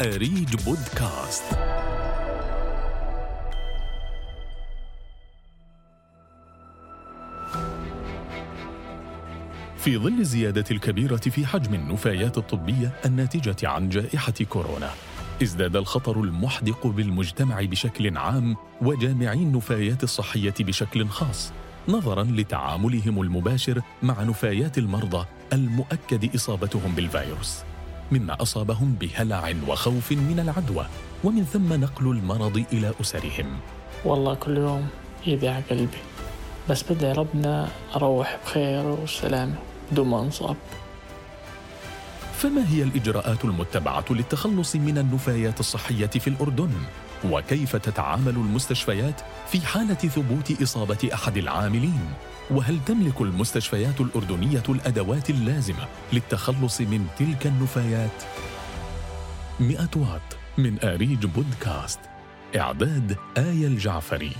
أريج بودكاست. في ظل الزيادة الكبيرة في حجم النفايات الطبية الناتجة عن جائحة كورونا ازداد الخطر المحدق بالمجتمع بشكل عام وجامعي النفايات الصحية بشكل خاص نظرا لتعاملهم المباشر مع نفايات المرضى المؤكد إصابتهم بالفيروس. مما أصابهم بهلع وخوف من العدوى ومن ثم نقل المرض إلى أسرهم. والله كل يوم على قلبي. بس بدعي ربنا أروح بخير وسلامه بدون ما انصاب. فما هي الإجراءات المتبعة للتخلص من النفايات الصحية في الأردن؟ وكيف تتعامل المستشفيات في حالة ثبوت إصابة أحد العاملين؟ وهل تملك المستشفيات الأردنية الأدوات اللازمة للتخلص من تلك النفايات؟ 100 واط من آريج بودكاست إعداد آية الجعفري.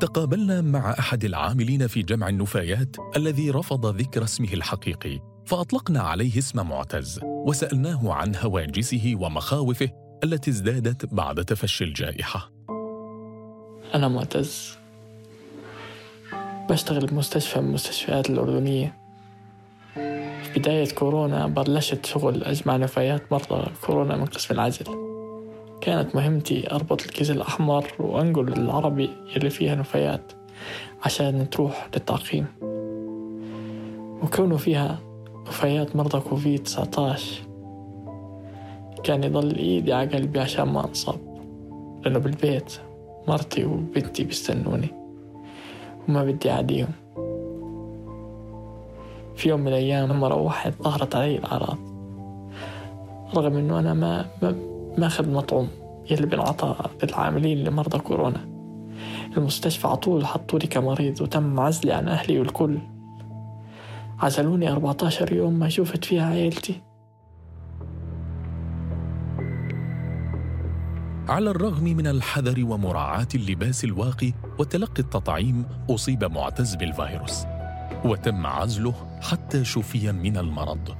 تقابلنا مع أحد العاملين في جمع النفايات الذي رفض ذكر اسمه الحقيقي. فأطلقنا عليه اسم معتز وسألناه عن هواجسه ومخاوفه التي ازدادت بعد تفشي الجائحة. أنا معتز. بشتغل بمستشفى من المستشفيات الأردنية. في بداية كورونا بلشت شغل أجمع نفايات مرضى كورونا من قسم العزل كانت مهمتي أربط الكيس الأحمر وأنقل العربي اللي فيها نفايات عشان تروح للتعقيم. وكونه فيها نفايات مرضى كوفيد 19 كان يضل إيدي على قلبي عشان ما أنصاب لأنه بالبيت مرتي وبنتي بيستنوني وما بدي أعديهم في يوم من الأيام لما روحت ظهرت علي الأعراض رغم إنه أنا ما ما ماخذ مطعوم يلي بنعطى للعاملين لمرضى كورونا. المستشفى عطول حطولي كمريض وتم عزلي عن أهلي والكل. عزلوني 14 يوم ما شفت فيها عيلتي. على الرغم من الحذر ومراعاة اللباس الواقي وتلقي التطعيم أصيب معتز بالفيروس وتم عزله حتى شفي من المرض.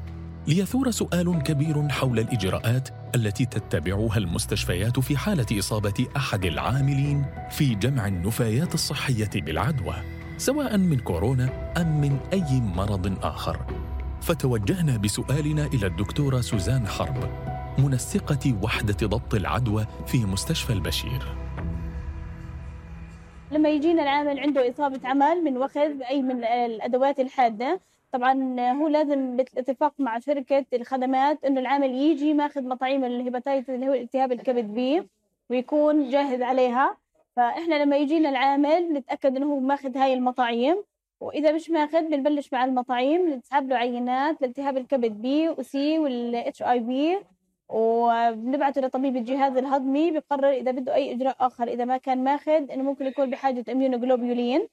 ليثور سؤال كبير حول الإجراءات التي تتبعها المستشفيات في حالة إصابة أحد العاملين في جمع النفايات الصحية بالعدوى. سواء من كورونا أم من أي مرض آخر. فتوجهنا بسؤالنا إلى الدكتورة سوزان حرب منسقة وحدة ضبط العدوى في مستشفى البشير. لما يجينا العامل عنده إصابة عمل من وخذ أي من الأدوات الحادة. طبعا هو لازم بالاتفاق مع شركة الخدمات إنه العامل يجي ماخذ مطاعيم ال hepatitis اللي هو التهاب الكبد B ويكون جاهز عليها. فإحنا لما يجينا العامل نتأكد إنه هو ماخذ هاي المطاعيم وإذا مش ماخذ بنبلش مع المطاعيم نسحب له عينات لالتهاب الكبد B و C وال HIV وبنبعته لطبيب الجهاز الهضمي بقرر إذا بده أي إجراء آخر إذا ما كان ماخذ إنه ممكن يكون بحاجة immunoglobulin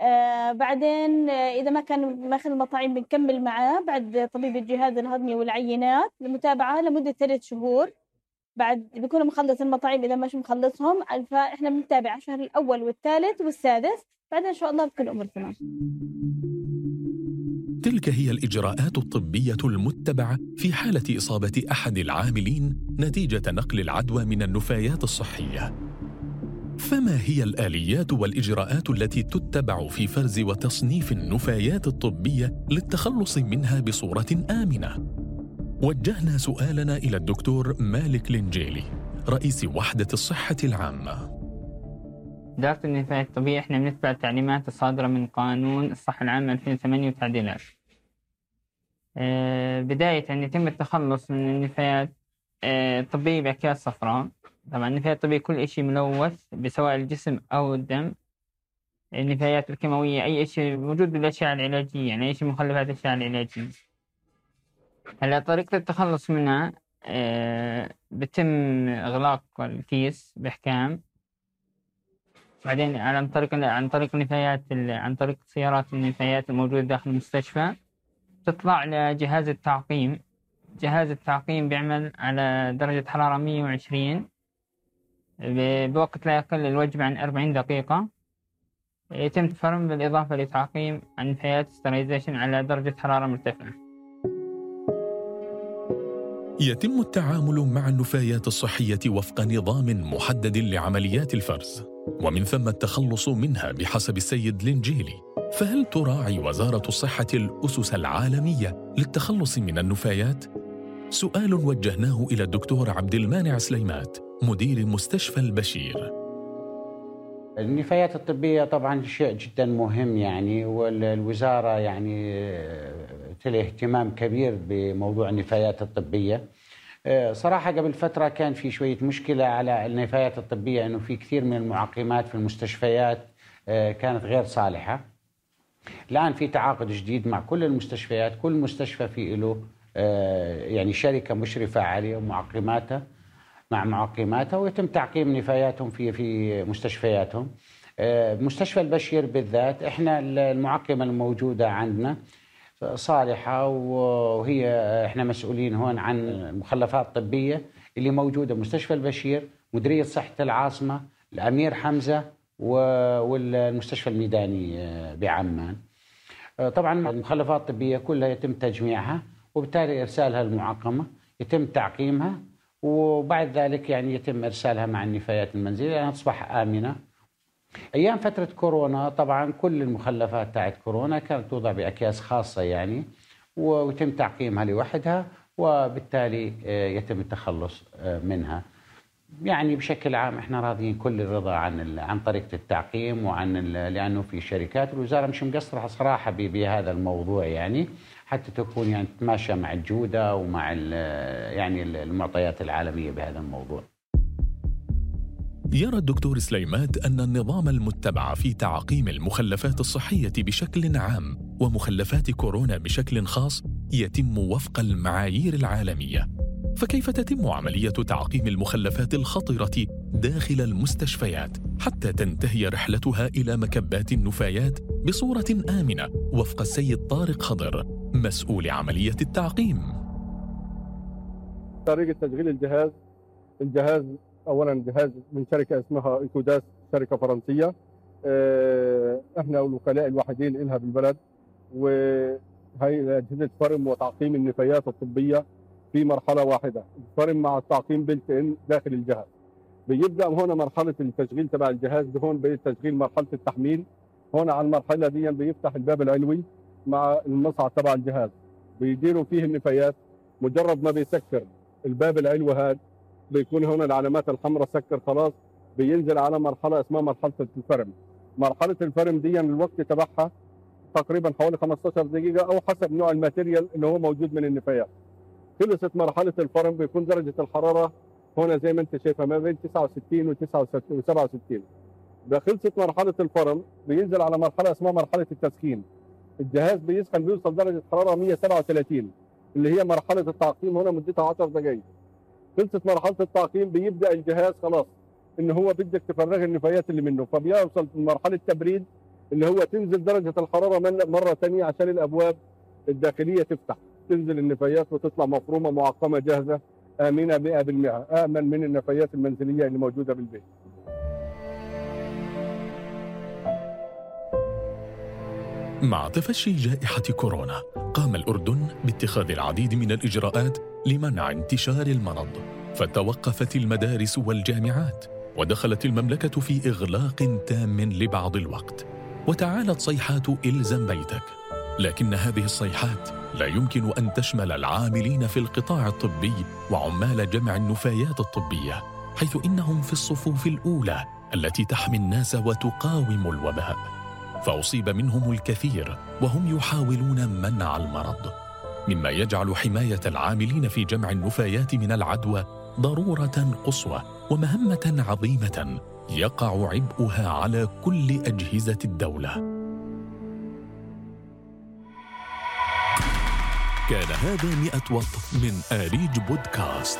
آه بعدين آه إذا ما كان ماخذ المطاعيم بنكمل معاه بعد طبيب الجهاز الهضمي والعينات المتابعه لمدة ثلاث شهور. بعد بيكون مخلص المطاعيم إذا مش مخلصهم فإحنا بنتابع الشهر الأول والثالث والسادس بعدين إن شاء الله بكل الأمور تمام. تلك هي الإجراءات الطبية المتبعة في حالة إصابة أحد العاملين نتيجة نقل العدوى من النفايات الصحية. فما هي الآليات والإجراءات التي تتبع في فرز وتصنيف النفايات الطبية للتخلص منها بصورة آمنة؟ وجهنا سؤالنا إلى الدكتور مالك لنجيلي رئيس وحدة الصحة العامة إدارة النفايات الطبية إحنا بنتبع التعليمات الصادرة من قانون الصحة العامة 2008 وتعديلات. آه، بداية أن يتم التخلص من النفايات آه، الطبية بأكياس صفراء. طبعا النفايات الطبية كل إشي ملوث بسواء الجسم أو الدم. النفايات الكيماوية أي شيء موجود بالأشعة العلاجية يعني أي شيء مخلفات الأشعة العلاجية. هلا طريقة التخلص منها آه، بتم إغلاق الكيس بإحكام. بعدين عن طريق عن طريق النفايات عن طريق سيارات النفايات الموجودة داخل المستشفى. تطلع لجهاز التعقيم. جهاز التعقيم بيعمل على درجة حرارة 120 بوقت لا يقل الوجبة عن 40 دقيقة. يتم تفرم بالإضافة لتعقيم النفايات على درجة حرارة مرتفعة. يتم التعامل مع النفايات الصحية وفق نظام محدد لعمليات الفرز. ومن ثم التخلص منها بحسب السيد لينجيلي فهل تراعي وزارة الصحة الأسس العالمية للتخلص من النفايات؟ سؤال وجهناه إلى الدكتور عبد المانع سليمات مدير مستشفى البشير. النفايات الطبية طبعا شيء جدا مهم يعني والوزارة يعني لها اهتمام كبير بموضوع النفايات الطبية. آه، صراحة قبل فترة كان في شوية مشكلة على النفايات الطبية أنه في كثير من المعقمات في المستشفيات آه، كانت غير صالحة. الآن في تعاقد جديد مع كل المستشفيات كل مستشفى في له آه، يعني شركة مشرفة عليه ومعقماتها مع معقماتها ويتم تعقيم نفاياتهم في في مستشفياتهم. مستشفى البشير بالذات إحنا المعقمة الموجودة عندنا صالحة وهي إحنا مسؤولين هون عن المخلفات الطبية اللي موجودة مستشفى البشير مديرية صحة العاصمة الأمير حمزة والمستشفى الميداني آه، بعمان. آه، طبعا المخلفات الطبية كلها يتم تجميعها وبالتالي إرسالها المعقمة يتم تعقيمها وبعد ذلك يعني يتم إرسالها مع النفايات المنزلية لأنها تصبح آمنة. أيام فترة كورونا طبعا كل المخلفات تاعت كورونا كانت توضع بأكياس خاصة يعني ويتم تعقيمها لوحدها وبالتالي آه، يتم التخلص آه، منها يعني بشكل عام إحنا راضيين كل الرضا عن عن طريقة التعقيم وعن لأنه في شركات الوزاره مش مقصرة صراحة بهذا الموضوع يعني حتى تكون يعني تتماشى مع الجودة ومع يعني المعطيات العالمية بهذا الموضوع. يرى الدكتور سليمات أن النظام المتبع في تعقيم المخلفات الصحية بشكل عام ومخلفات كورونا بشكل خاص يتم وفق المعايير العالمية. فكيف تتم عملية تعقيم المخلفات الخطرة داخل المستشفيات حتى تنتهي رحلتها إلى مكبات النفايات بصورة آمنة وفق السيد طارق خضر مسؤول عملية التعقيم؟ طريقة تشغيل الجهاز الجهاز اولا جهاز من شركة اسمها إيكوداس شركة فرنسية. آه، إحنا الوكلاء الوحيدين لها بالبلد. وهي أجهزة فرم وتعقيم النفايات الطبية في مرحلة واحدة. الفرم مع التعقيم بلت ان داخل الجهاز. بيبدأ هنا مرحلة التشغيل تبع الجهاز. هون بتشغيل مرحلة التحميل. هون على المرحلة دي بيفتح الباب العلوي مع المصعد تبع الجهاز. بيديروا فيه النفايات. مجرد ما بيسكر الباب العلوي هذا بيكون هنا العلامات الحمراء سكر خلاص بينزل على مرحلة اسمها مرحلة الفرم. مرحلة الفرم دي الوقت تبعها تقريبا حوالي 15 دقيقة أو حسب نوع الماتيريال اللي هو موجود من النفايات. خلصت مرحلة الفرم بيكون درجة الحرارة هنا زي ما أنت شايفها ما بين 69 و 67 خلصت مرحلة الفرم بينزل على مرحلة اسمها مرحلة التسخين. الجهاز بيسخن بيوصل درجة حرارة 137 اللي هي مرحلة التعقيم هنا مدتها 10 دقائق خلصت مرحلة التعقيم بيبدأ الجهاز خلاص ان هو بدك تفرغ النفايات اللي منه فبيوصل مرحله تبريد اللي هو تنزل درجة الحرارة مرة ثانية عشان الأبواب الداخلية تفتح تنزل النفايات وتطلع مفرومة معقمة جاهزة آمنة 100% آمن من النفايات المنزلية اللي موجودة بالبيت. مع تفشي جائحة كورونا قام الأردن باتخاذ العديد من الإجراءات لمنع انتشار المرض. فتوقفت المدارس والجامعات ودخلت المملكة في إغلاق تام لبعض الوقت. وتعالت صيحات إلزم بيتك. لكن هذه الصيحات لا يمكن أن تشمل العاملين في القطاع الطبي وعمال جمع النفايات الطبية حيث إنهم في الصفوف الأولى التي تحمي الناس وتقاوم الوباء. فأصيب منهم الكثير وهم يحاولون منع المرض. مما يجعل حماية العاملين في جمع النفايات من العدوى ضرورة قصوى ومهمة عظيمة يقع عبئها على كل أجهزة الدولة. كان هذا مئة وط من آريج بودكاست.